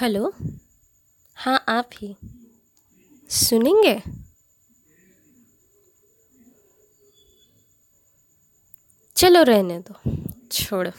Hello? हाँ आप ही। सुनेंगे? चलो रहने दो। छोड़ो।